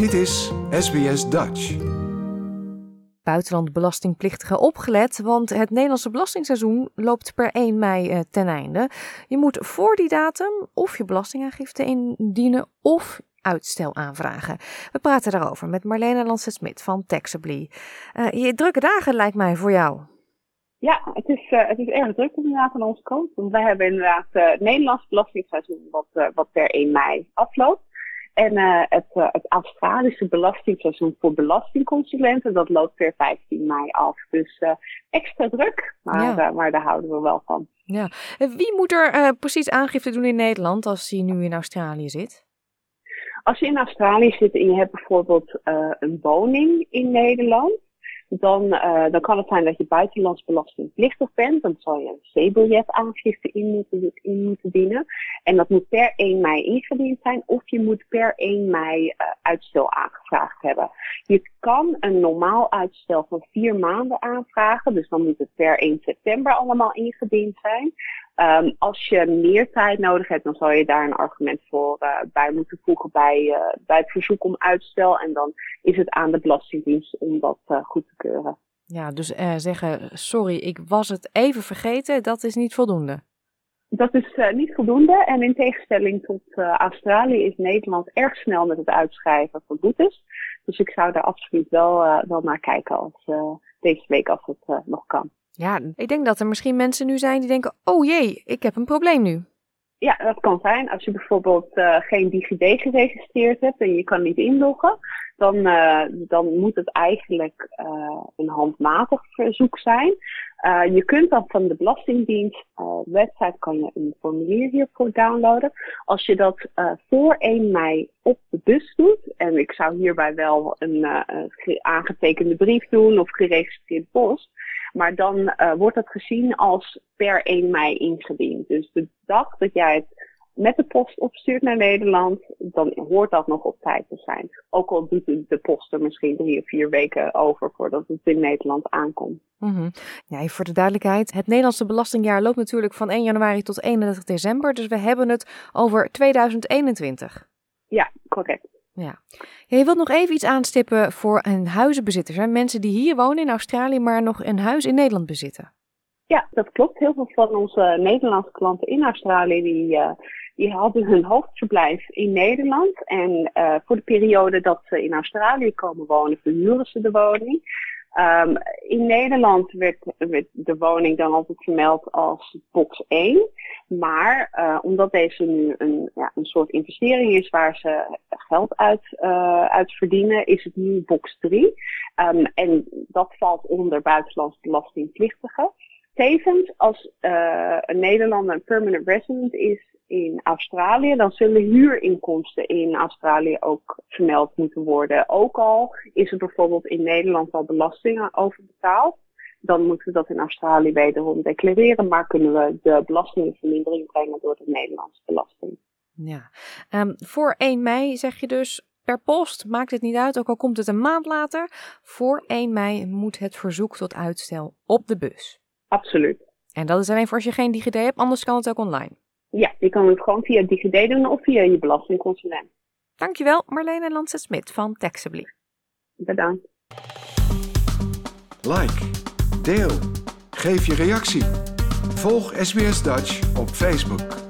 Dit is SBS Dutch. Buitenland belastingplichtigen opgelet, want het Nederlandse belastingseizoen loopt per 1 mei eh, ten einde. Je moet voor die datum of je belastingaangifte indienen of uitstel aanvragen. We praten daarover met Marlene Lansset-Smit van Taxably. Uh, je drukke dagen lijkt mij voor jou. Ja, het is, uh, het is erg druk inderdaad aan onze kant. Want wij hebben inderdaad uh, het Nederlands belastingsseizoen wat, uh, wat per 1 mei afloopt. En het, het Australische belastingsseizoen voor belastingconsulenten, dat loopt per 15 mei af. Dus extra druk, maar, ja. maar daar houden we wel van. Ja. Wie moet er precies aangifte doen in Nederland als hij nu in Australië zit? Als je in Australië zit en je hebt bijvoorbeeld een woning in Nederland, dan, uh, dan kan het zijn dat je buitenlands belastingplichtig bent. Dan zal je een C-biljet aangifte in moeten, in moeten dienen. En dat moet per 1 mei ingediend zijn of je moet per 1 mei uh, uitstel aangevraagd hebben. Je kan een normaal uitstel van vier maanden aanvragen. Dus dan moet het per 1 september allemaal ingediend zijn. Um, als je meer tijd nodig hebt, dan zal je daar een argument voor uh, bij moeten voegen bij, uh, bij het verzoek om uitstel. En dan is het aan de Belastingdienst om dat uh, goed te keuren. Ja, dus zeggen, sorry, ik was het even vergeten, dat is niet voldoende. Dat is niet voldoende. En in tegenstelling tot Australië is Nederland erg snel met het uitschrijven van boetes. Dus ik zou daar absoluut wel, wel naar kijken als, deze week als het nog kan. Ja, ik denk dat er misschien mensen nu zijn die denken: oh jee, ik heb een probleem nu. Ja, dat kan zijn. Als je bijvoorbeeld uh, geen DigiD geregistreerd hebt en je kan niet inloggen, dan, uh, dan moet het eigenlijk uh, een handmatig verzoek zijn. je kunt dan van de Belastingdienst website kan je een formulier hiervoor downloaden. Als je dat voor 1 mei op de bus doet, en ik zou hierbij wel een aangetekende brief doen of geregistreerd post, maar dan uh, wordt het gezien als per 1 mei ingediend. Dus de dag dat jij het met de post opstuurt naar Nederland, dan hoort dat nog op tijd te zijn. Ook al doet de post er misschien drie of vier weken over voordat het in Nederland aankomt. Mm -hmm. Ja, voor de duidelijkheid, het Nederlandse belastingjaar loopt natuurlijk van 1 januari tot 31 december, dus we hebben het over 2021. Ja, correct. Ja. Je wilt nog even iets aanstippen voor een huizenbezitter. Zijn mensen die hier wonen in Australië, maar nog een huis in Nederland bezitten? Ja, dat klopt. Heel veel van onze Nederlandse klanten in Australië die, uh, die hadden hun hoofdverblijf in Nederland. En uh, voor de periode dat ze in Australië komen wonen, verhuren ze de woning. Um, in Nederland werd, de woning dan altijd vermeld als box 1. Maar uh, omdat deze nu een, ja, een soort investering is waar ze geld uit, uh, uit verdienen, is het nu box 3. Um, ehm, en dat valt onder buitenlands belastingplichtigen. Tevens, als uh, een Nederlander een permanent resident is, in Australië, dan zullen huurinkomsten in Australië ook vermeld moeten worden. Ook al is er bijvoorbeeld in Nederland al belastingen over betaald. Dan moeten we dat in Australië wederom declareren, maar kunnen we de belastingenvermindering brengen door de Nederlandse belasting. Ja, um, voor 1 mei zeg je dus per post, maakt het niet uit, ook al komt het een maand later. Voor 1 mei moet het verzoek tot uitstel op de bus. Absoluut. En dat is alleen voor als je geen DigiD hebt, anders kan het ook online. Ja, je kan het gewoon via DigiD doen of via je belastingconsulent. Dankjewel, Marlene Lansen-Smit van Taxably. Bedankt. Like, deel, geef je reactie. Volg SBS Dutch op Facebook.